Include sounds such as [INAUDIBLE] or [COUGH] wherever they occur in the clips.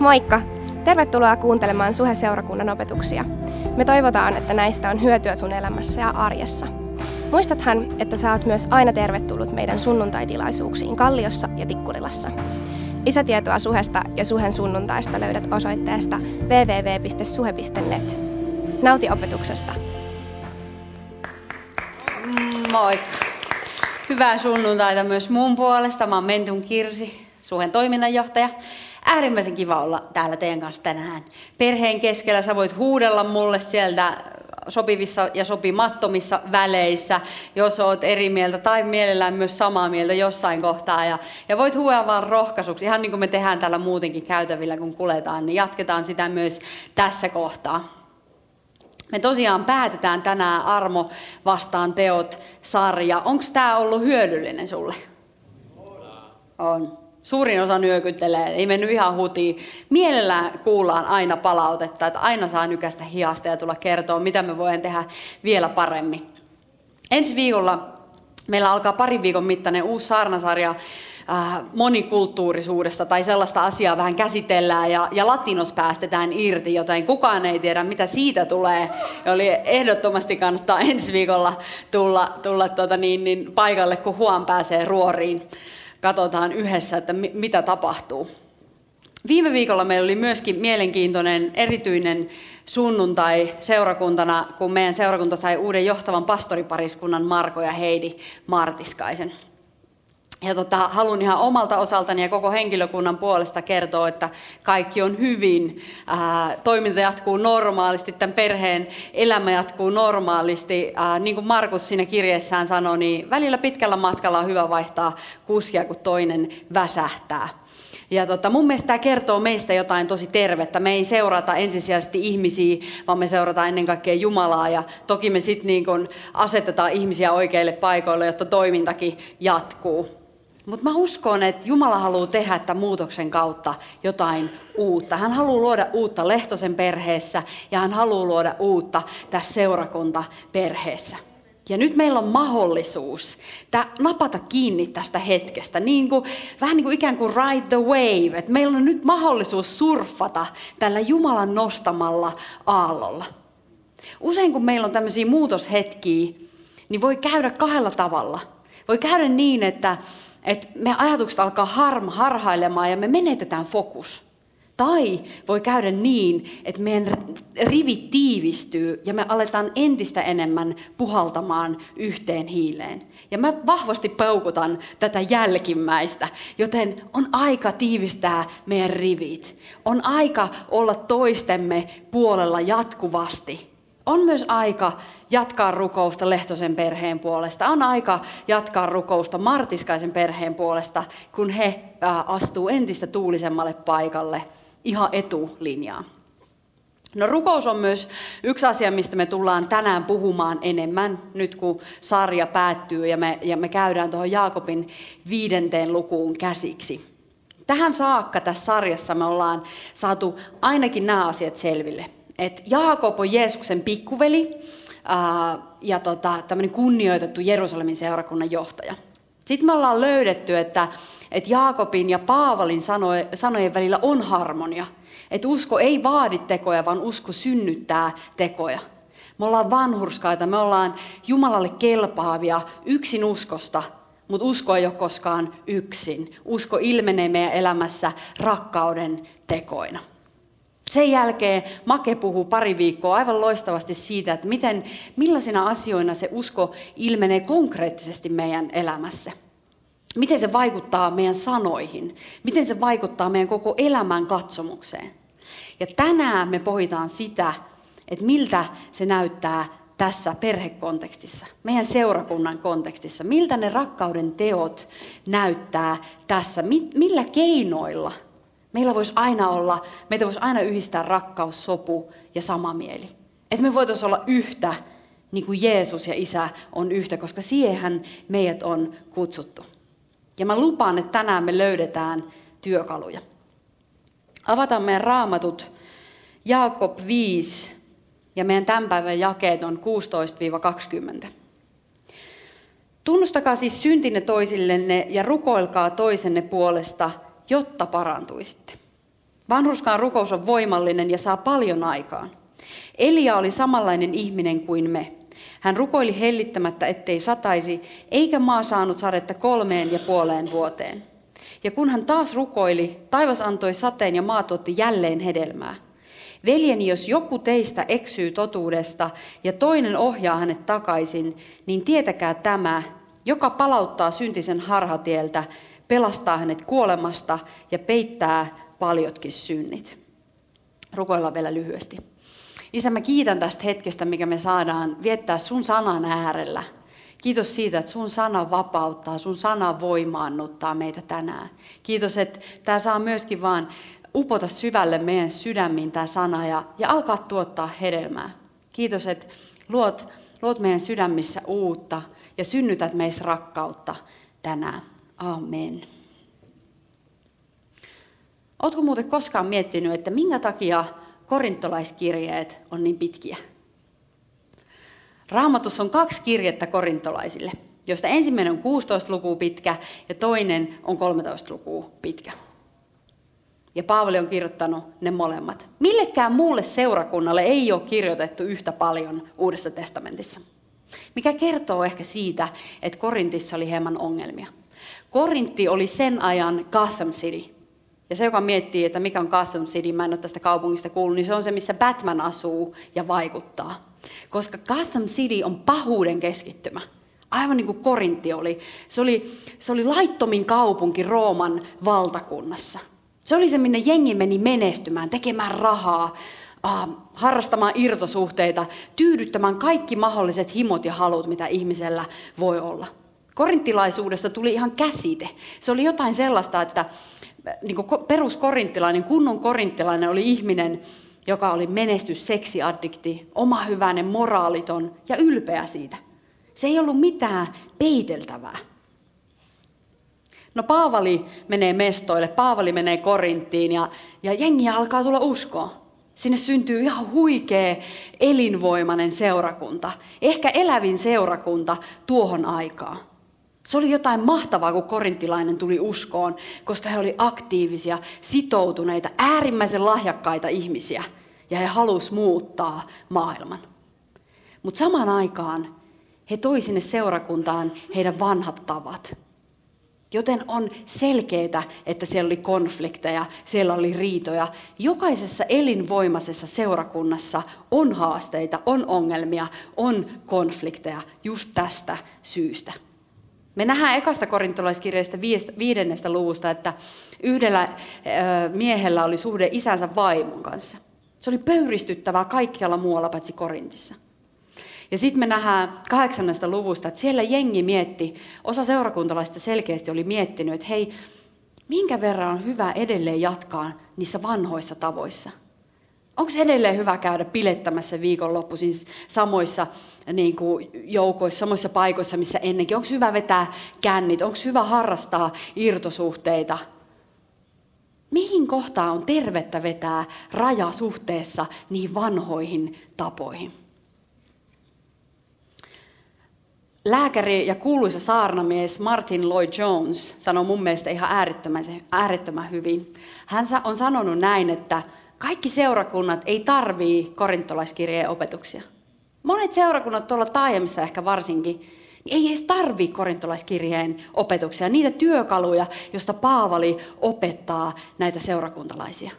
Moikka! Tervetuloa kuuntelemaan Suhe-seurakunnan opetuksia. Me toivotaan, että näistä on hyötyä sun elämässä ja arjessa. Muistathan, että sä oot myös aina tervetullut meidän sunnuntaitilaisuuksiin Kalliossa ja Tikkurilassa. Lisätietoa Suhesta ja Suhen sunnuntaista löydät osoitteesta www.suhe.net. Nauti opetuksesta! Moikka! Hyvää sunnuntaita myös mun puolesta. Mä oon Mentun Kirsi, Suhen toiminnanjohtaja. Äärimmäisen kiva olla täällä teidän kanssa tänään. Perheen keskellä sä voit huudella mulle sieltä sopivissa ja sopimattomissa väleissä, jos oot eri mieltä tai mielellään myös samaa mieltä jossain kohtaa. Ja, ja voit huudella vaan rohkaisuksi, ihan niin kuin me tehdään täällä muutenkin käytävillä, kun kuletaan, niin jatketaan sitä myös tässä kohtaa. Me tosiaan päätetään tänään Armo vastaan teot sarja. Onko tämä ollut hyödyllinen sulle? On. Suurin osa nyökyttelee, ei mennyt ihan hutiin. Mielellään kuullaan aina palautetta, että aina saa nykästä hiasta ja tulla kertoa, mitä me voidaan tehdä vielä paremmin. Ensi viikolla meillä alkaa parin viikon mittainen uusi saarnasarja äh, monikulttuurisuudesta tai sellaista asiaa vähän käsitellään ja, ja latinot päästetään irti, joten kukaan ei tiedä, mitä siitä tulee. Eli ehdottomasti kannattaa ensi viikolla tulla, tulla tuota niin, niin paikalle, kun huom pääsee ruoriin. Katsotaan yhdessä, että mi, mitä tapahtuu. Viime viikolla meillä oli myöskin mielenkiintoinen erityinen sunnuntai seurakuntana, kun meidän seurakunta sai uuden johtavan pastoripariskunnan Marko ja Heidi Martiskaisen. Ja tota, haluan ihan omalta osaltani ja koko henkilökunnan puolesta kertoa, että kaikki on hyvin. Ää, toiminta jatkuu normaalisti, tämän perheen elämä jatkuu normaalisti. Ää, niin kuin Markus siinä kirjeessään sanoi, niin välillä pitkällä matkalla on hyvä vaihtaa kuskia, kun toinen väsähtää. Ja tota, mun mielestä tämä kertoo meistä jotain tosi tervettä. Me ei seurata ensisijaisesti ihmisiä, vaan me seurataan ennen kaikkea Jumalaa. Ja toki me sitten niin asetetaan ihmisiä oikeille paikoille, jotta toimintakin jatkuu. Mutta mä uskon, että Jumala haluaa tehdä tämän muutoksen kautta jotain uutta. Hän haluaa luoda uutta Lehtosen perheessä ja hän haluaa luoda uutta tässä seurakuntaperheessä. Ja nyt meillä on mahdollisuus tää, napata kiinni tästä hetkestä, niin kuin, vähän niin kuin ikään kuin ride the wave. Et meillä on nyt mahdollisuus surfata tällä Jumalan nostamalla aallolla. Usein kun meillä on tämmöisiä muutoshetkiä, niin voi käydä kahdella tavalla. Voi käydä niin, että että me ajatukset alkaa harm, harhailemaan ja me menetetään fokus. Tai voi käydä niin, että meidän rivit tiivistyy ja me aletaan entistä enemmän puhaltamaan yhteen hiileen. Ja mä vahvasti paukutan tätä jälkimmäistä, joten on aika tiivistää meidän rivit. On aika olla toistemme puolella jatkuvasti. On myös aika jatkaa rukousta Lehtosen perheen puolesta. On aika jatkaa rukousta Martiskaisen perheen puolesta, kun he astuu entistä tuulisemmalle paikalle ihan etulinjaan. No rukous on myös yksi asia, mistä me tullaan tänään puhumaan enemmän, nyt kun sarja päättyy ja me, ja me käydään tuohon Jaakobin viidenteen lukuun käsiksi. Tähän saakka tässä sarjassa me ollaan saatu ainakin nämä asiat selville. Et Jaakob on Jeesuksen pikkuveli, ja tota, tämmöinen kunnioitettu Jerusalemin seurakunnan johtaja. Sitten me ollaan löydetty, että, että Jaakobin ja Paavalin sanojen välillä on harmonia. Että usko ei vaadi tekoja, vaan usko synnyttää tekoja. Me ollaan vanhurskaita, me ollaan Jumalalle kelpaavia yksin uskosta, mutta usko ei ole koskaan yksin. Usko ilmenee meidän elämässä rakkauden tekoina. Sen jälkeen Make puhuu pari viikkoa aivan loistavasti siitä, että miten, millaisina asioina se usko ilmenee konkreettisesti meidän elämässä. Miten se vaikuttaa meidän sanoihin, miten se vaikuttaa meidän koko elämän katsomukseen. Ja tänään me pohditaan sitä, että miltä se näyttää tässä perhekontekstissa, meidän seurakunnan kontekstissa. Miltä ne rakkauden teot näyttää tässä, millä keinoilla – Meillä voisi aina olla, meitä voisi aina yhdistää rakkaus, sopu ja sama mieli. Että me voitaisiin olla yhtä, niin kuin Jeesus ja Isä on yhtä, koska siihen meidät on kutsuttu. Ja mä lupaan, että tänään me löydetään työkaluja. Avataan meidän raamatut Jaakob 5 ja meidän tämän päivän jakeet on 16-20. Tunnustakaa siis syntinne toisillenne ja rukoilkaa toisenne puolesta – jotta parantuisitte. Vanhuskaan rukous on voimallinen ja saa paljon aikaan. Elia oli samanlainen ihminen kuin me. Hän rukoili hellittämättä, ettei sataisi, eikä maa saanut sadetta kolmeen ja puoleen vuoteen. Ja kun hän taas rukoili, taivas antoi sateen ja maa tuotti jälleen hedelmää. Veljeni, jos joku teistä eksyy totuudesta ja toinen ohjaa hänet takaisin, niin tietäkää tämä, joka palauttaa syntisen harhatieltä, pelastaa hänet kuolemasta ja peittää paljotkin synnit. Rukoillaan vielä lyhyesti. Isä, mä kiitän tästä hetkestä, mikä me saadaan viettää sun sanan äärellä. Kiitos siitä, että sun sana vapauttaa, sun sana voimaannuttaa meitä tänään. Kiitos, että tämä saa myöskin vaan upota syvälle meidän sydämiin tämä sana ja, ja alkaa tuottaa hedelmää. Kiitos, että luot, luot meidän sydämissä uutta ja synnytät meissä rakkautta tänään. Amen. Oletko muuten koskaan miettinyt, että minkä takia korintolaiskirjeet on niin pitkiä? Raamatussa on kaksi kirjettä korintolaisille, josta ensimmäinen on 16 lukua pitkä ja toinen on 13 lukua pitkä. Ja Paavali on kirjoittanut ne molemmat. Millekään muulle seurakunnalle ei ole kirjoitettu yhtä paljon Uudessa testamentissa. Mikä kertoo ehkä siitä, että Korintissa oli hieman ongelmia. Korintti oli sen ajan Gotham City. Ja se, joka miettii, että mikä on Gotham City, mä en ole tästä kaupungista kuullut, niin se on se, missä Batman asuu ja vaikuttaa. Koska Gotham City on pahuuden keskittymä. Aivan niin kuin Korintti oli. Se oli, se oli laittomin kaupunki Rooman valtakunnassa. Se oli se, minne jengi meni menestymään, tekemään rahaa, äh, harrastamaan irtosuhteita, tyydyttämään kaikki mahdolliset himot ja halut, mitä ihmisellä voi olla. Korinttilaisuudesta tuli ihan käsite. Se oli jotain sellaista, että niin kuin peruskorintilainen, kunnon korinttilainen oli ihminen, joka oli menestys, seksiaddikti, oma hyvänen, moraaliton ja ylpeä siitä. Se ei ollut mitään peiteltävää. No Paavali menee mestoille, Paavali menee Korinttiin ja, ja jengiä alkaa tulla uskoa. Sinne syntyy ihan huikea, elinvoimainen seurakunta. Ehkä elävin seurakunta tuohon aikaan. Se oli jotain mahtavaa, kun korintilainen tuli uskoon, koska he olivat aktiivisia, sitoutuneita, äärimmäisen lahjakkaita ihmisiä. Ja he halusivat muuttaa maailman. Mutta samaan aikaan he toi sinne seurakuntaan heidän vanhat tavat. Joten on selkeää, että siellä oli konflikteja, siellä oli riitoja. Jokaisessa elinvoimaisessa seurakunnassa on haasteita, on ongelmia, on konflikteja just tästä syystä. Me nähdään ekasta korintolaiskirjeestä viidennestä luvusta, että yhdellä miehellä oli suhde isänsä vaimon kanssa. Se oli pöyristyttävää kaikkialla muualla paitsi Korintissa. Ja sitten me nähdään kahdeksannesta luvusta, että siellä jengi mietti, osa seurakuntalaista selkeästi oli miettinyt, että hei, minkä verran on hyvä edelleen jatkaa niissä vanhoissa tavoissa? Onko edelleen hyvä käydä pilettämässä viikonloppu siis samoissa niin kuin joukoissa, samoissa paikoissa, missä ennenkin? Onko hyvä vetää kännit? Onko hyvä harrastaa irtosuhteita? Mihin kohtaan on tervettä vetää raja suhteessa niihin vanhoihin tapoihin? Lääkäri ja kuuluisa saarnamies Martin Lloyd Jones sanoi mun mielestä ihan äärettömän, äärettömän hyvin. Hän on sanonut näin, että kaikki seurakunnat ei tarvii korintolaiskirjeen opetuksia. Monet seurakunnat tuolla taajamissa ehkä varsinkin, niin ei edes tarvii korintolaiskirjeen opetuksia, niitä työkaluja, joista Paavali opettaa näitä seurakuntalaisia.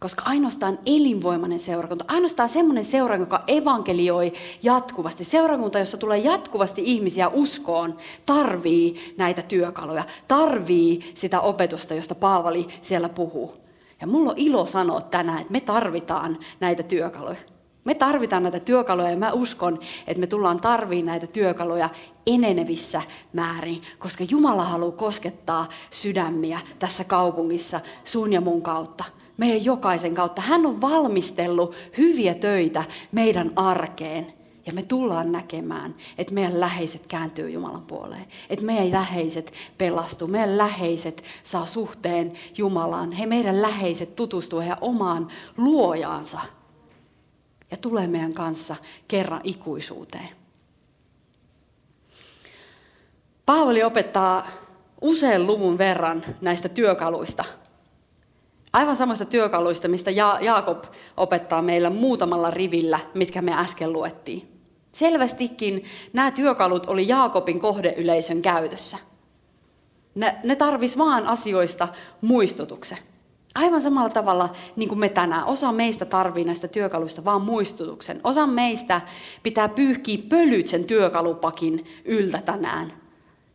Koska ainoastaan elinvoimainen seurakunta, ainoastaan semmoinen seurakunta, joka evankelioi jatkuvasti, seurakunta, jossa tulee jatkuvasti ihmisiä uskoon, tarvii näitä työkaluja, tarvii sitä opetusta, josta Paavali siellä puhuu. Ja mulla on ilo sanoa tänään, että me tarvitaan näitä työkaluja. Me tarvitaan näitä työkaluja ja mä uskon, että me tullaan tarviin näitä työkaluja enenevissä määrin, koska Jumala haluaa koskettaa sydämiä tässä kaupungissa sun ja mun kautta meidän jokaisen kautta. Hän on valmistellut hyviä töitä meidän arkeen. Ja me tullaan näkemään, että meidän läheiset kääntyy Jumalan puoleen. Että meidän läheiset pelastuu. Meidän läheiset saa suhteen Jumalaan. He meidän läheiset tutustuu heidän omaan luojaansa. Ja tulee meidän kanssa kerran ikuisuuteen. Paavali opettaa usean luvun verran näistä työkaluista – Aivan samasta työkaluista, mistä ja- Jaakob opettaa meillä muutamalla rivillä, mitkä me äsken luettiin. Selvästikin nämä työkalut oli Jaakobin kohdeyleisön käytössä. Ne, ne tarvis vaan asioista muistutuksen. Aivan samalla tavalla niin kuin me tänään. Osa meistä tarvii näistä työkaluista vaan muistutuksen. Osa meistä pitää pyyhkiä pölyt sen työkalupakin yltä tänään.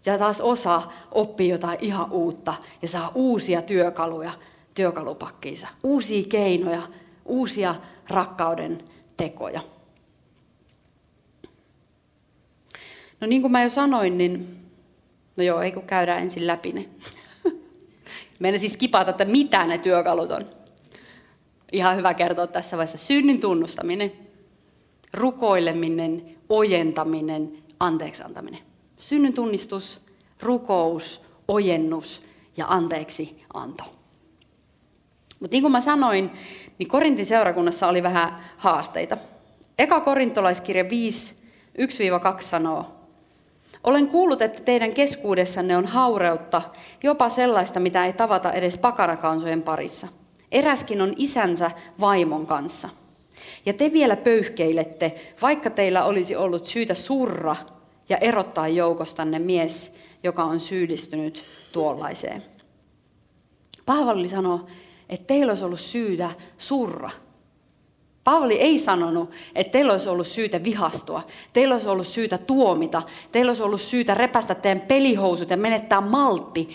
Ja taas osa oppii jotain ihan uutta ja saa uusia työkaluja työkalupakkiinsa. Uusia keinoja, uusia rakkauden tekoja. No niin kuin mä jo sanoin, niin no joo, ei kun käydään ensin läpi ne. [LAUGHS] Meidän siis kipata, että mitä ne työkalut on. Ihan hyvä kertoa tässä vaiheessa. Synnin tunnustaminen, rukoileminen, ojentaminen, anteeksi antaminen. Synnin tunnistus, rukous, ojennus ja anteeksi anto. Mutta niin kuin mä sanoin, niin Korintin seurakunnassa oli vähän haasteita. Eka korintolaiskirja 5, 1-2 sanoo, olen kuullut, että teidän keskuudessanne on haureutta, jopa sellaista, mitä ei tavata edes pakanakansojen parissa. Eräskin on isänsä vaimon kanssa. Ja te vielä pöyhkeilette, vaikka teillä olisi ollut syytä surra ja erottaa joukostanne mies, joka on syyllistynyt tuollaiseen. Paavali sanoo, että teillä olisi ollut syytä surra Paavali ei sanonut, että teillä olisi ollut syytä vihastua, teillä olisi ollut syytä tuomita, teillä olisi ollut syytä repästä teidän pelihousut ja menettää maltti.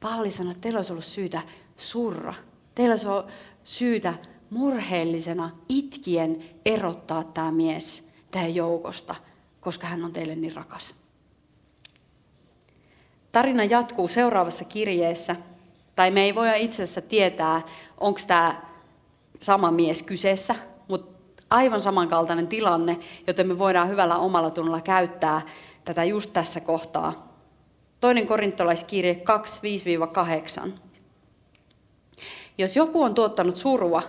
Paavali sanoi, että teillä olisi ollut syytä surra. Teillä olisi ollut syytä murheellisena itkien erottaa tämä mies tähän joukosta, koska hän on teille niin rakas. Tarina jatkuu seuraavassa kirjeessä, tai me ei voida itse asiassa tietää, onko tämä sama mies kyseessä, aivan samankaltainen tilanne, joten me voidaan hyvällä omalla tunnolla käyttää tätä just tässä kohtaa. Toinen korintolaiskirje 2.5-8. Jos joku on tuottanut surua,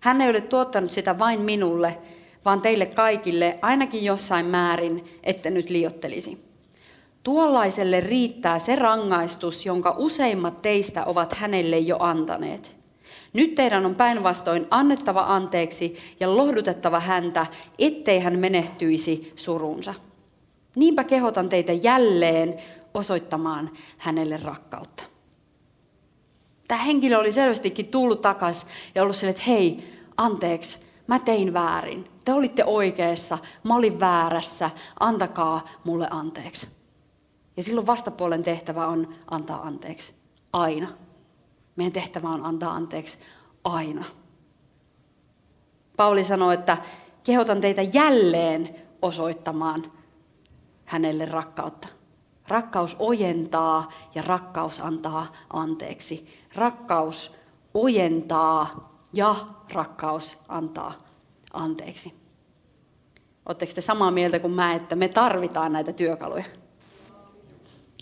hän ei ole tuottanut sitä vain minulle, vaan teille kaikille, ainakin jossain määrin, ette nyt liottelisi. Tuollaiselle riittää se rangaistus, jonka useimmat teistä ovat hänelle jo antaneet. Nyt teidän on päinvastoin annettava anteeksi ja lohdutettava häntä, ettei hän menehtyisi surunsa. Niinpä kehotan teitä jälleen osoittamaan hänelle rakkautta. Tämä henkilö oli selvästikin tullut takaisin ja ollut sille, että hei, anteeksi, mä tein väärin. Te olitte oikeassa, mä olin väärässä, antakaa mulle anteeksi. Ja silloin vastapuolen tehtävä on antaa anteeksi. Aina. Meidän tehtävä on antaa anteeksi aina. Pauli sanoo, että kehotan teitä jälleen osoittamaan hänelle rakkautta. Rakkaus ojentaa ja rakkaus antaa anteeksi. Rakkaus ojentaa ja rakkaus antaa anteeksi. Oletteko te samaa mieltä kuin mä, että me tarvitaan näitä työkaluja?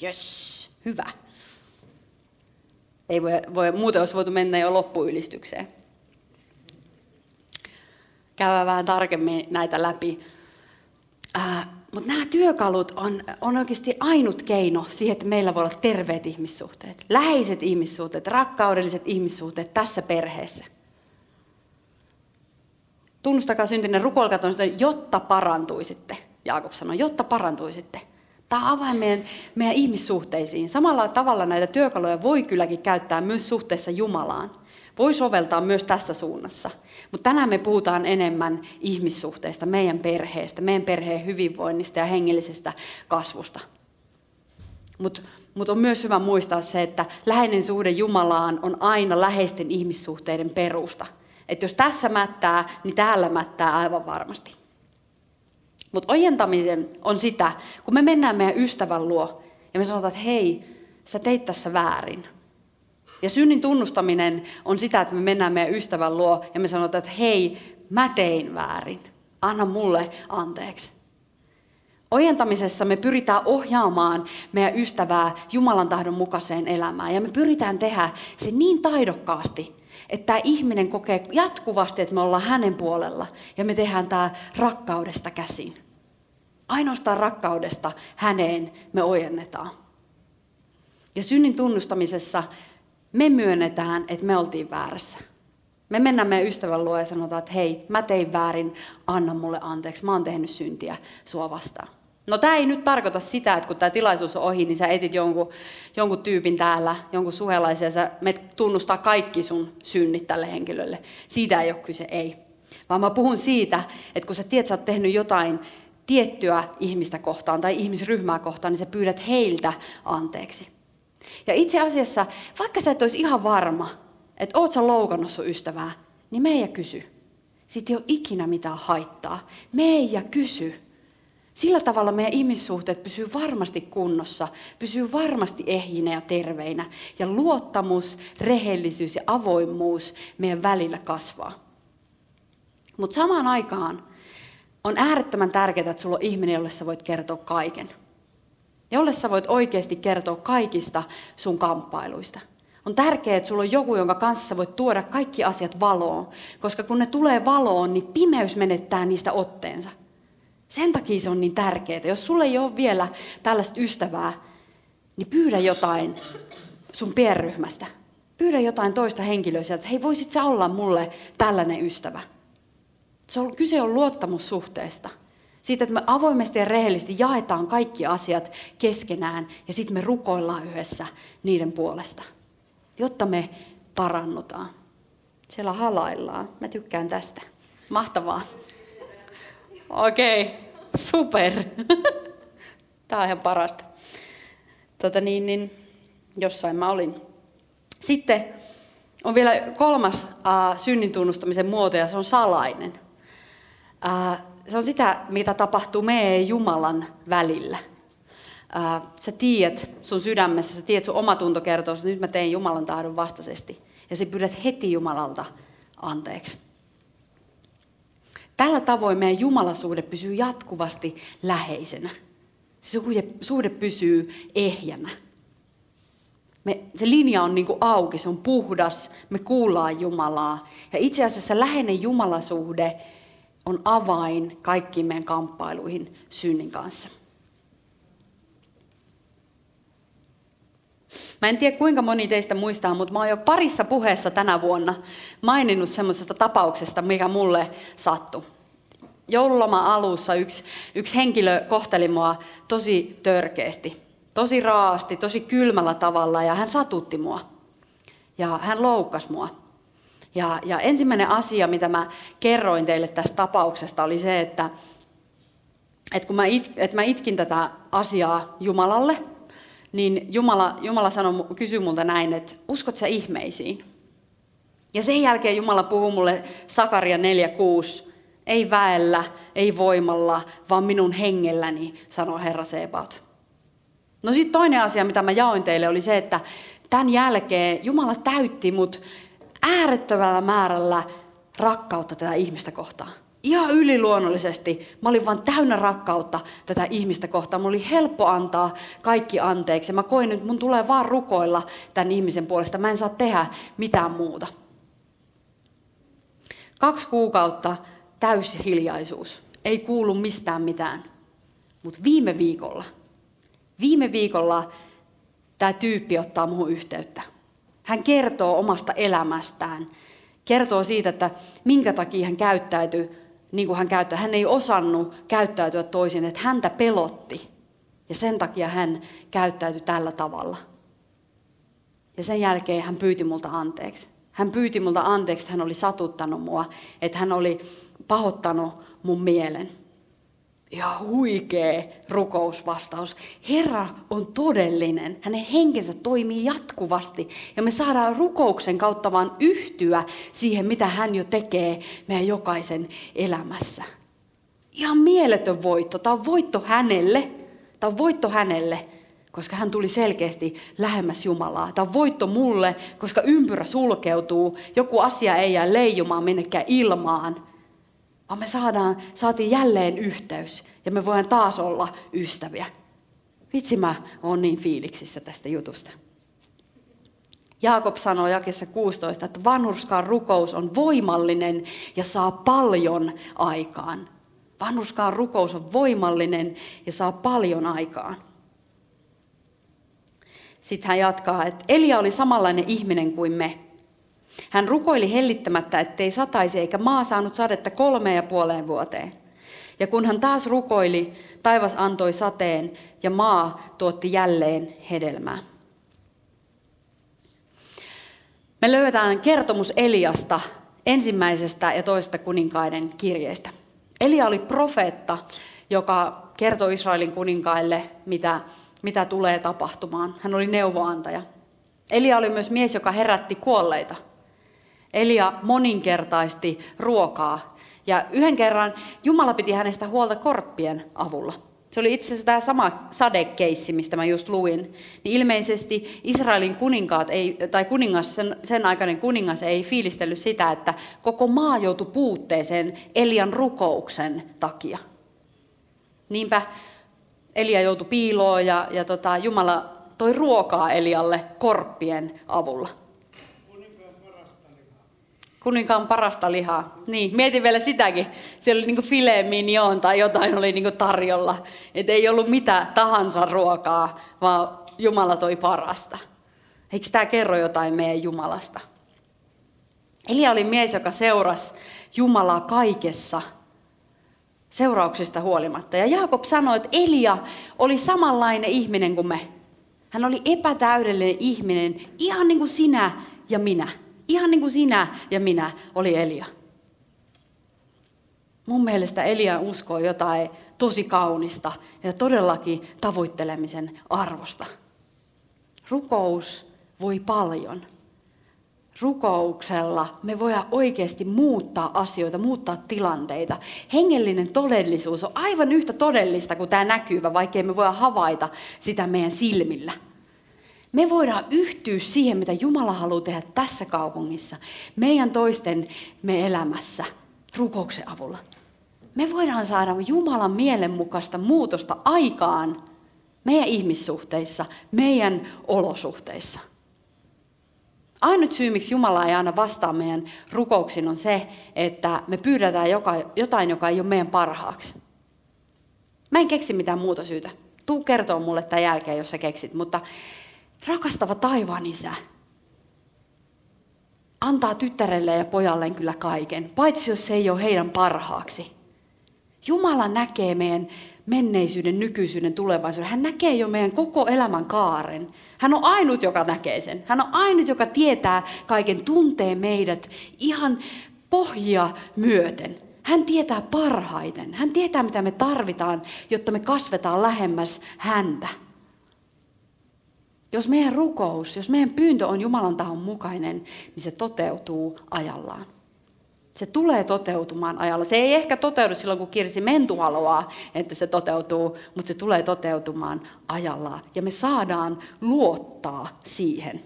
Yes, hyvä. Ei voi, voi, muuten olisi voitu mennä jo loppuylistykseen. Käydään vähän tarkemmin näitä läpi. Äh, mutta nämä työkalut on, on oikeasti ainut keino siihen, että meillä voi olla terveet ihmissuhteet, läheiset ihmissuhteet, rakkaudelliset ihmissuhteet tässä perheessä. Tunnustakaa syntinen, rukoilkaa jotta parantuisitte. Jaakob sanoi, jotta parantuisitte. Tämä avaa meidän, meidän ihmissuhteisiin. Samalla tavalla näitä työkaluja voi kylläkin käyttää myös suhteessa Jumalaan. Voi soveltaa myös tässä suunnassa. Mutta tänään me puhutaan enemmän ihmissuhteista, meidän perheestä, meidän perheen hyvinvoinnista ja hengellisestä kasvusta. Mutta mut on myös hyvä muistaa se, että läheinen suhde Jumalaan on aina läheisten ihmissuhteiden perusta. Että jos tässä mättää, niin täällä mättää aivan varmasti. Mutta ojentaminen on sitä, kun me mennään meidän ystävän luo ja me sanotaan, että hei, sä teit tässä väärin. Ja synnin tunnustaminen on sitä, että me mennään meidän ystävän luo ja me sanotaan, että hei, mä tein väärin. Anna mulle anteeksi. Ojentamisessa me pyritään ohjaamaan meidän ystävää Jumalan tahdon mukaiseen elämään. Ja me pyritään tehdä se niin taidokkaasti, että tämä ihminen kokee jatkuvasti, että me ollaan hänen puolella. Ja me tehdään tämä rakkaudesta käsin. Ainoastaan rakkaudesta häneen me ojennetaan. Ja synnin tunnustamisessa me myönnetään, että me oltiin väärässä. Me mennään meidän ystävän luo ja sanotaan, että hei, mä tein väärin, anna mulle anteeksi, mä oon tehnyt syntiä sua vastaan. No tämä ei nyt tarkoita sitä, että kun tämä tilaisuus on ohi, niin sä etit jonkun, jonkun tyypin täällä, jonkun suhelaisen, ja sä tunnustaa kaikki sun synnit tälle henkilölle. Siitä ei ole kyse, ei. Vaan mä puhun siitä, että kun sä tiedät, sä oot tehnyt jotain tiettyä ihmistä kohtaan tai ihmisryhmää kohtaan, niin sä pyydät heiltä anteeksi. Ja itse asiassa, vaikka sä et olisi ihan varma, että oot sä loukannut sun ystävää, niin meijä kysy. Siitä ei ole ikinä mitään haittaa. Meijä kysy. Sillä tavalla meidän ihmissuhteet pysyy varmasti kunnossa, pysyy varmasti ehjinä ja terveinä. Ja luottamus, rehellisyys ja avoimuus meidän välillä kasvaa. Mutta samaan aikaan on äärettömän tärkeää, että sulla on ihminen, jolle sä voit kertoa kaiken. Jolle sä voit oikeasti kertoa kaikista sun kamppailuista. On tärkeää, että sulla on joku, jonka kanssa sä voit tuoda kaikki asiat valoon. Koska kun ne tulee valoon, niin pimeys menettää niistä otteensa. Sen takia se on niin tärkeää. Jos sulle ei ole vielä tällaista ystävää, niin pyydä jotain sun pienryhmästä. Pyydä jotain toista henkilöä sieltä, hei voisit sä olla mulle tällainen ystävä. Se on, kyse on luottamussuhteesta. Siitä, että me avoimesti ja rehellisesti jaetaan kaikki asiat keskenään ja sitten me rukoillaan yhdessä niiden puolesta, jotta me parannutaan. Siellä halaillaan. Mä tykkään tästä. Mahtavaa. Okei, okay. super. [LAUGHS] Tämä on ihan parasta. Tota niin, niin, jossain mä olin. Sitten on vielä kolmas äh, synnin tunnustamisen muoto ja se on salainen. Äh, se on sitä, mitä tapahtuu meidän Jumalan välillä. Äh, sä tiedät sun sydämessä, sä tiedät sun oma tunto kertoo, että nyt mä teen Jumalan tahdon vastaisesti. Ja sä pyydät heti Jumalalta anteeksi. Tällä tavoin meidän jumalasuhde pysyy jatkuvasti läheisenä. Se suhde pysyy ehjänä. Me, se linja on niin auki, se on puhdas, me kuullaan Jumalaa. Ja itse asiassa läheinen Jumalasuhde on avain kaikkiin meidän kamppailuihin synnin kanssa. Mä en tiedä kuinka moni teistä muistaa, mutta mä oon jo parissa puheessa tänä vuonna maininnut semmoisesta tapauksesta, mikä mulle sattui. Joululoma alussa yksi, yksi henkilö kohteli mua tosi törkeästi, tosi raasti, tosi kylmällä tavalla ja hän satutti mua. Ja hän loukkasi mua. Ja, ja ensimmäinen asia, mitä mä kerroin teille tästä tapauksesta, oli se, että, että kun mä, it, että mä itkin tätä asiaa Jumalalle, niin Jumala, Jumala sanoi, kysyi multa näin, että uskot sä ihmeisiin? Ja sen jälkeen Jumala puhuu mulle Sakaria 4.6, ei väellä, ei voimalla, vaan minun hengelläni, sanoo Herra Sebaot. No sitten toinen asia, mitä mä jaoin teille, oli se, että tämän jälkeen Jumala täytti mut äärettömällä määrällä rakkautta tätä ihmistä kohtaan. Ihan yliluonnollisesti. Mä olin vaan täynnä rakkautta tätä ihmistä kohtaan. Mulla oli helppo antaa kaikki anteeksi. Mä koin, että mun tulee vaan rukoilla tämän ihmisen puolesta. Mä en saa tehdä mitään muuta. Kaksi kuukautta täysi hiljaisuus. Ei kuulu mistään mitään. Mutta viime viikolla, viime viikolla tämä tyyppi ottaa muuhun yhteyttä. Hän kertoo omasta elämästään. Kertoo siitä, että minkä takia hän käyttäytyy niin kuin hän käyttää. Hän ei osannut käyttäytyä toisin, että häntä pelotti. Ja sen takia hän käyttäytyi tällä tavalla. Ja sen jälkeen hän pyyti multa anteeksi. Hän pyyti multa anteeksi, että hän oli satuttanut mua, että hän oli pahoittanut mun mielen. Ja huikea rukousvastaus. Herra on todellinen. Hänen henkensä toimii jatkuvasti. Ja me saadaan rukouksen kautta vaan yhtyä siihen, mitä hän jo tekee meidän jokaisen elämässä. Ihan mieletön voitto. Tämä on voitto hänelle. Tämä on voitto hänelle, koska hän tuli selkeästi lähemmäs Jumalaa. Tämä on voitto mulle, koska ympyrä sulkeutuu. Joku asia ei jää leijumaan minnekään ilmaan – vaan me saadaan, saatiin jälleen yhteys ja me voidaan taas olla ystäviä. Vitsi mä oon niin fiiliksissä tästä jutusta. Jaakob sanoo jakessa 16, että vanhurskaan rukous on voimallinen ja saa paljon aikaan. Vanhurskaan rukous on voimallinen ja saa paljon aikaan. Sitten hän jatkaa, että Elia oli samanlainen ihminen kuin me. Hän rukoili hellittämättä, ettei sataisi eikä maa saanut sadetta kolmeen ja puoleen vuoteen. Ja kun hän taas rukoili, taivas antoi sateen ja maa tuotti jälleen hedelmää. Me löydetään kertomus Eliasta ensimmäisestä ja toisesta kuninkaiden kirjeestä. Elia oli profeetta, joka kertoi Israelin kuninkaille, mitä, mitä tulee tapahtumaan. Hän oli neuvoantaja. Elia oli myös mies, joka herätti kuolleita. Elia moninkertaisti ruokaa. Ja yhden kerran Jumala piti hänestä huolta korppien avulla. Se oli itse asiassa tämä sama sadekeissi, mistä mä just luin. Niin ilmeisesti Israelin kuninkaat, ei, tai kuningas, sen, sen aikainen kuningas ei fiilistellyt sitä, että koko maa joutui puutteeseen Elian rukouksen takia. Niinpä Elia joutui piiloon ja, ja tota, Jumala toi ruokaa Elialle korppien avulla. Kuninkaan parasta lihaa. Niin, mietin vielä sitäkin. Siellä oli niinku filet mignon tai jotain oli niinku tarjolla. Että ei ollut mitä tahansa ruokaa, vaan Jumala toi parasta. Eikö tämä kerro jotain meidän Jumalasta? Elia oli mies, joka seurasi Jumalaa kaikessa seurauksista huolimatta. Ja Jaakob sanoi, että Elia oli samanlainen ihminen kuin me. Hän oli epätäydellinen ihminen, ihan niin kuin sinä ja minä. Ihan niin kuin sinä ja minä oli Elia. Mun mielestä Elia uskoo jotain tosi kaunista ja todellakin tavoittelemisen arvosta. Rukous voi paljon. Rukouksella me voidaan oikeasti muuttaa asioita, muuttaa tilanteita. Hengellinen todellisuus on aivan yhtä todellista kuin tämä näkyvä, vaikkei me voida havaita sitä meidän silmillä. Me voidaan yhtyä siihen, mitä Jumala haluaa tehdä tässä kaupungissa, meidän toisten me elämässä, rukouksen avulla. Me voidaan saada Jumalan mielenmukaista muutosta aikaan meidän ihmissuhteissa, meidän olosuhteissa. Ainut syy, miksi Jumala ei aina vastaa meidän rukouksiin, on se, että me pyydetään jotain, joka ei ole meidän parhaaksi. Mä en keksi mitään muuta syytä. Tuu kertoa mulle tämän jälkeen, jos sä keksit. Mutta rakastava taivaan isä antaa tyttärelle ja pojalleen kyllä kaiken, paitsi jos se ei ole heidän parhaaksi. Jumala näkee meidän menneisyyden, nykyisyyden, tulevaisuuden. Hän näkee jo meidän koko elämän kaaren. Hän on ainut, joka näkee sen. Hän on ainut, joka tietää kaiken, tuntee meidät ihan pohjia myöten. Hän tietää parhaiten. Hän tietää, mitä me tarvitaan, jotta me kasvetaan lähemmäs häntä. Jos meidän rukous, jos meidän pyyntö on Jumalan tahon mukainen, niin se toteutuu ajallaan. Se tulee toteutumaan ajalla. Se ei ehkä toteudu silloin, kun Kirsi Mentu haluaa, että se toteutuu, mutta se tulee toteutumaan ajallaan. Ja me saadaan luottaa siihen.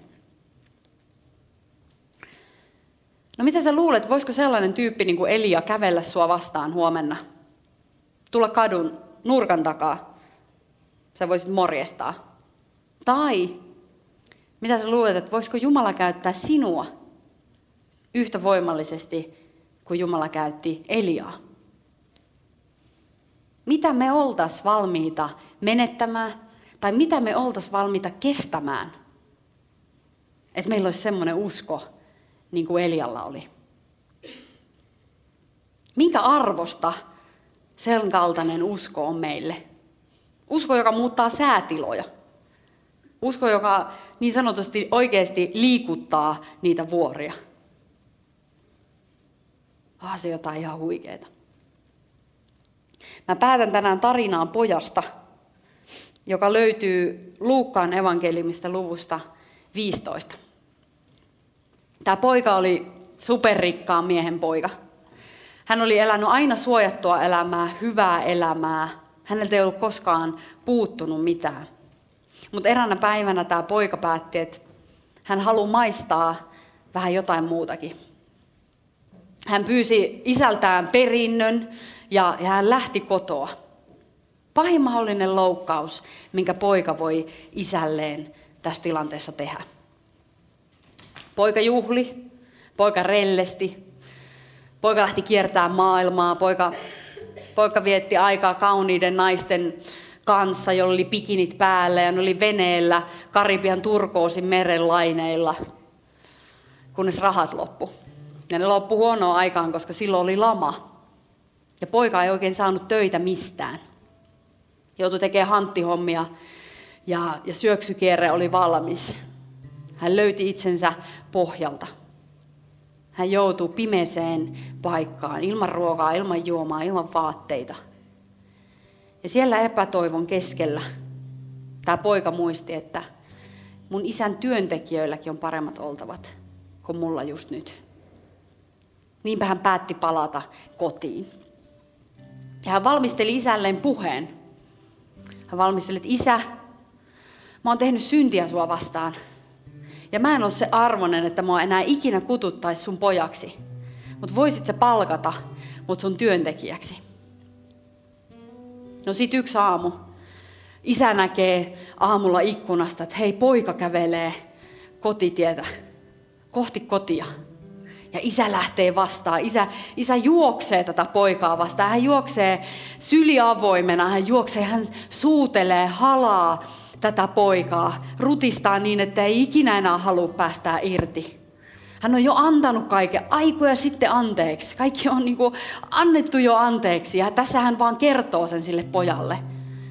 No mitä sä luulet, voisiko sellainen tyyppi niin kuin Elia kävellä sua vastaan huomenna? Tulla kadun nurkan takaa. Sä voisit morjestaa. Tai mitä sä luulet, että voisiko Jumala käyttää sinua yhtä voimallisesti kuin Jumala käytti Eliaa. Mitä me oltaisiin valmiita menettämään tai mitä me oltaisiin valmiita kestämään, että meillä olisi semmoinen usko, niin kuin Elialla oli. Minkä arvosta sen kaltainen usko on meille? Usko, joka muuttaa säätiloja. Usko, joka niin sanotusti oikeasti liikuttaa niitä vuoria. Ah, se jotain ihan huikeeta. Mä päätän tänään tarinaan pojasta, joka löytyy Luukkaan evankeliumista luvusta 15. Tämä poika oli superrikkaan miehen poika. Hän oli elänyt aina suojattua elämää, hyvää elämää. Häneltä ei ollut koskaan puuttunut mitään. Mutta eräänä päivänä tämä poika päätti, että hän haluaa maistaa vähän jotain muutakin. Hän pyysi isältään perinnön ja, hän lähti kotoa. Pahin mahdollinen loukkaus, minkä poika voi isälleen tässä tilanteessa tehdä. Poika juhli, poika rellesti, poika lähti kiertämään maailmaa, poika, poika vietti aikaa kauniiden naisten kanssa, jolla oli pikinit päällä ja ne oli veneellä Karibian turkoosin meren laineilla, kunnes rahat loppu. Ja ne loppu huonoa aikaan, koska silloin oli lama. Ja poika ei oikein saanut töitä mistään. Joutui tekemään hanttihommia ja, ja syöksykierre oli valmis. Hän löyti itsensä pohjalta. Hän joutuu pimeeseen paikkaan, ilman ruokaa, ilman juomaa, ilman vaatteita. Ja siellä epätoivon keskellä tämä poika muisti, että mun isän työntekijöilläkin on paremmat oltavat kuin mulla just nyt. Niinpä hän päätti palata kotiin. Ja hän valmisteli isälleen puheen. Hän valmisteli, että isä, mä oon tehnyt syntiä sua vastaan. Ja mä en ole se armonen, että mä enää ikinä kututtaisi sun pojaksi. Mutta voisit sä palkata mut sun työntekijäksi. No sit yksi aamu. Isä näkee aamulla ikkunasta, että hei poika kävelee kotitietä kohti kotia. Ja isä lähtee vastaan. Isä, isä juoksee tätä poikaa vastaan. Hän juoksee syliavoimena. Hän juoksee, hän suutelee, halaa tätä poikaa. Rutistaa niin, että ei ikinä enää halua päästää irti. Hän on jo antanut kaiken aikoja sitten anteeksi. Kaikki on niin kuin annettu jo anteeksi ja tässä hän vaan kertoo sen sille pojalle.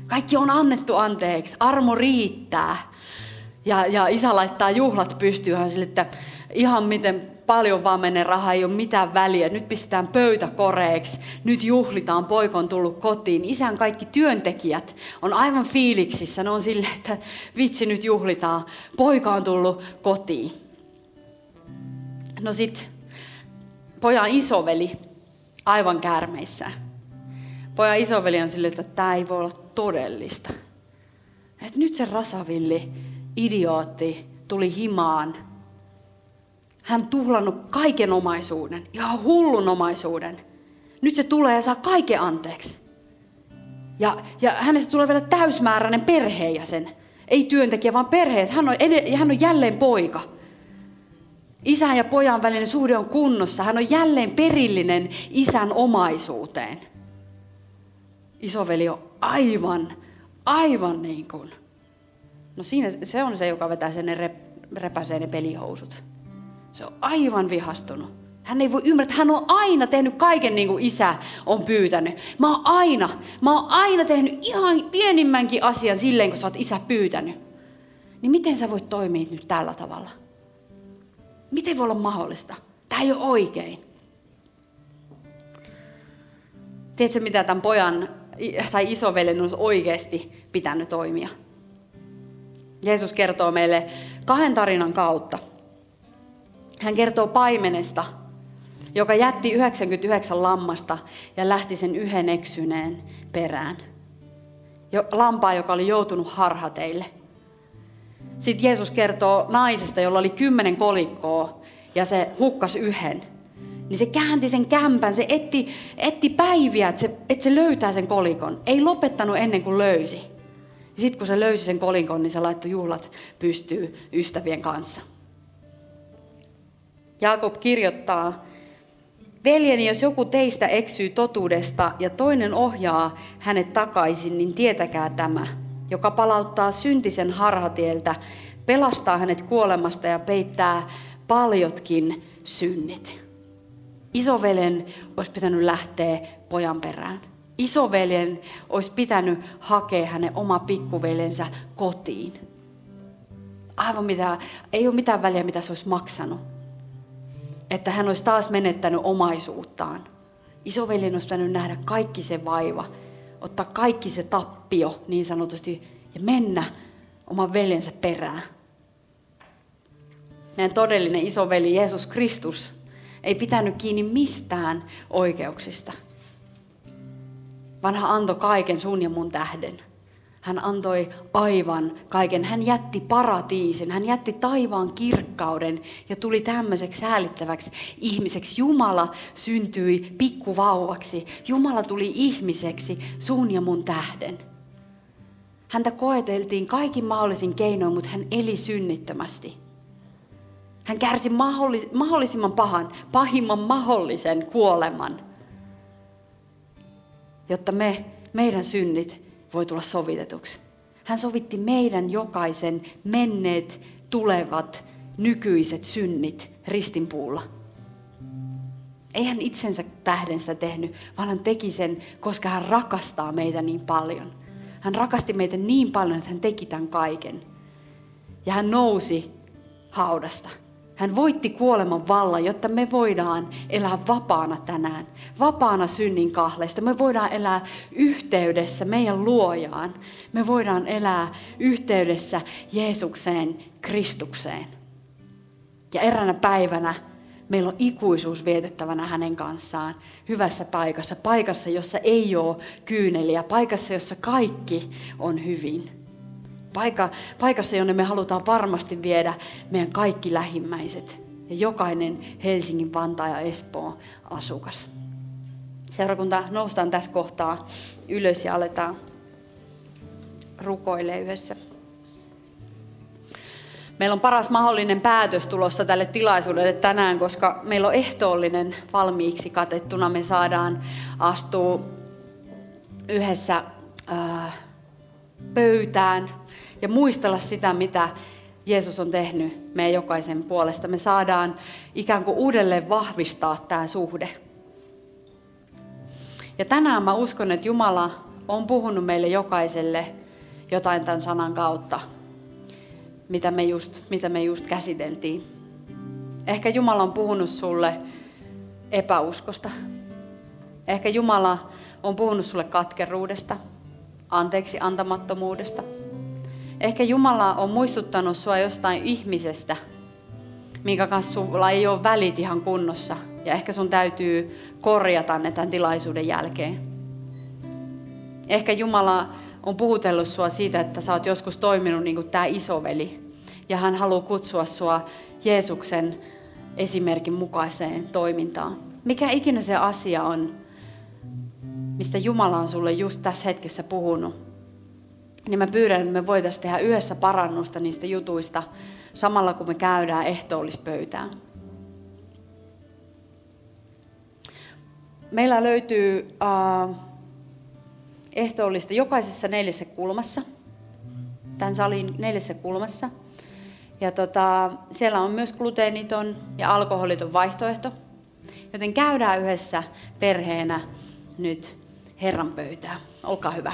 Kaikki on annettu anteeksi, armo riittää. Ja, ja isä laittaa juhlat pystyyn sille, että ihan miten paljon vaan menee rahaa, ei ole mitään väliä. Nyt pistetään pöytä koreeksi, nyt juhlitaan, poika on tullut kotiin. Isän kaikki työntekijät on aivan fiiliksissä, ne on sille, että vitsi nyt juhlitaan, poika on tullut kotiin. No sit pojan isoveli aivan käärmeissä. Pojan isoveli on sille, että tämä ei voi olla todellista. Että nyt se rasavilli, idiootti, tuli himaan hän tuhlannut kaiken omaisuuden, ihan hullun omaisuuden. Nyt se tulee ja saa kaiken anteeksi. Ja, ja hänestä tulee vielä täysmääräinen perheenjäsen. Ei työntekijä, vaan perhe. Hän on, ed- hän on jälleen poika. Isän ja pojan välinen suhde on kunnossa. Hän on jälleen perillinen isän omaisuuteen. Isoveli on aivan, aivan niin kuin. No siinä se on se, joka vetää sen ne repäsee ne pelihousut. Se on aivan vihastunut. Hän ei voi ymmärtää, hän on aina tehnyt kaiken niin kuin isä on pyytänyt. Mä oon aina, mä oon aina tehnyt ihan pienimmänkin asian silleen, kun sä oot isä pyytänyt. Niin miten sä voit toimia nyt tällä tavalla? Miten voi olla mahdollista? Tämä ei ole oikein. Tiedätkö, mitä tämän pojan tai isovelen olisi oikeasti pitänyt toimia? Jeesus kertoo meille kahden tarinan kautta – hän kertoo paimenesta, joka jätti 99 lammasta ja lähti sen yhden eksyneen perään. Lampaa, joka oli joutunut harhateille. Sitten Jeesus kertoo naisesta, jolla oli kymmenen kolikkoa ja se hukkas yhden. Niin se käänti sen kämpän, se etti, etti päiviä, että se, että se löytää sen kolikon. Ei lopettanut ennen kuin löysi. Sitten kun se löysi sen kolikon, niin se laittoi juhlat pystyy ystävien kanssa. Jaakob kirjoittaa, Veljeni, jos joku teistä eksyy totuudesta ja toinen ohjaa hänet takaisin, niin tietäkää tämä, joka palauttaa syntisen harhatieltä, pelastaa hänet kuolemasta ja peittää paljotkin synnit. Isovelen olisi pitänyt lähteä pojan perään. Isoveljen olisi pitänyt hakea hänen oma pikkuveljensä kotiin. Aivan mitä, ei ole mitään väliä, mitä se olisi maksanut että hän olisi taas menettänyt omaisuuttaan. Isoveljen olisi pitänyt nähdä kaikki se vaiva, ottaa kaikki se tappio niin sanotusti ja mennä oman veljensä perään. Meidän todellinen isoveli Jeesus Kristus ei pitänyt kiinni mistään oikeuksista, vaan hän antoi kaiken sun ja mun tähden. Hän antoi aivan kaiken. Hän jätti paratiisin, hän jätti taivaan kirkkauden ja tuli tämmöiseksi säälittäväksi ihmiseksi. Jumala syntyi pikkuvauvaksi. Jumala tuli ihmiseksi sun ja mun tähden. Häntä koeteltiin kaikin mahdollisin keinoin, mutta hän eli synnittömästi. Hän kärsi mahdollisimman pahan, pahimman mahdollisen kuoleman, jotta me, meidän synnit voi tulla sovitetuksi. Hän sovitti meidän jokaisen menneet, tulevat, nykyiset synnit ristinpuulla. Ei hän itsensä tähden sitä tehnyt, vaan hän teki sen, koska hän rakastaa meitä niin paljon. Hän rakasti meitä niin paljon, että hän teki tämän kaiken. Ja hän nousi haudasta. Hän voitti kuoleman vallan, jotta me voidaan elää vapaana tänään. Vapaana synnin kahleista. Me voidaan elää yhteydessä meidän luojaan. Me voidaan elää yhteydessä Jeesukseen, Kristukseen. Ja eräänä päivänä meillä on ikuisuus vietettävänä hänen kanssaan hyvässä paikassa. Paikassa, jossa ei ole kyyneliä. Paikassa, jossa kaikki on hyvin. Paikka, paikassa, jonne me halutaan varmasti viedä meidän kaikki lähimmäiset. Ja jokainen Helsingin, Vantaa ja Espoo asukas. Seurakunta, noustaan tässä kohtaa ylös ja aletaan rukoilemaan yhdessä. Meillä on paras mahdollinen päätös tulossa tälle tilaisuudelle tänään, koska meillä on ehtoollinen valmiiksi katettuna. Me saadaan astua yhdessä äh, pöytään ja muistella sitä, mitä Jeesus on tehnyt meidän jokaisen puolesta. Me saadaan ikään kuin uudelleen vahvistaa tämä suhde. Ja tänään mä uskon, että Jumala on puhunut meille jokaiselle jotain tämän sanan kautta mitä me just, mitä me just käsiteltiin. Ehkä Jumala on puhunut sulle epäuskosta. Ehkä Jumala on puhunut sulle katkeruudesta, anteeksi antamattomuudesta. Ehkä Jumala on muistuttanut sua jostain ihmisestä, minkä kanssa sulla ei ole välit ihan kunnossa. Ja ehkä sun täytyy korjata ne tämän tilaisuuden jälkeen. Ehkä Jumala on puhutellut sua siitä, että sä oot joskus toiminut niin kuin tämä isoveli. Ja hän haluaa kutsua sua Jeesuksen esimerkin mukaiseen toimintaan. Mikä ikinä se asia on, mistä Jumala on sulle just tässä hetkessä puhunut, niin mä pyydän, että me voitaisiin tehdä yhdessä parannusta niistä jutuista samalla kun me käydään ehtoollispöytään. Meillä löytyy uh, ehtoollista jokaisessa neljässä kulmassa, tämän salin neljässä kulmassa. Ja tota, siellä on myös gluteeniton ja alkoholiton vaihtoehto. Joten käydään yhdessä perheenä nyt Herran pöytää. Olkaa hyvä.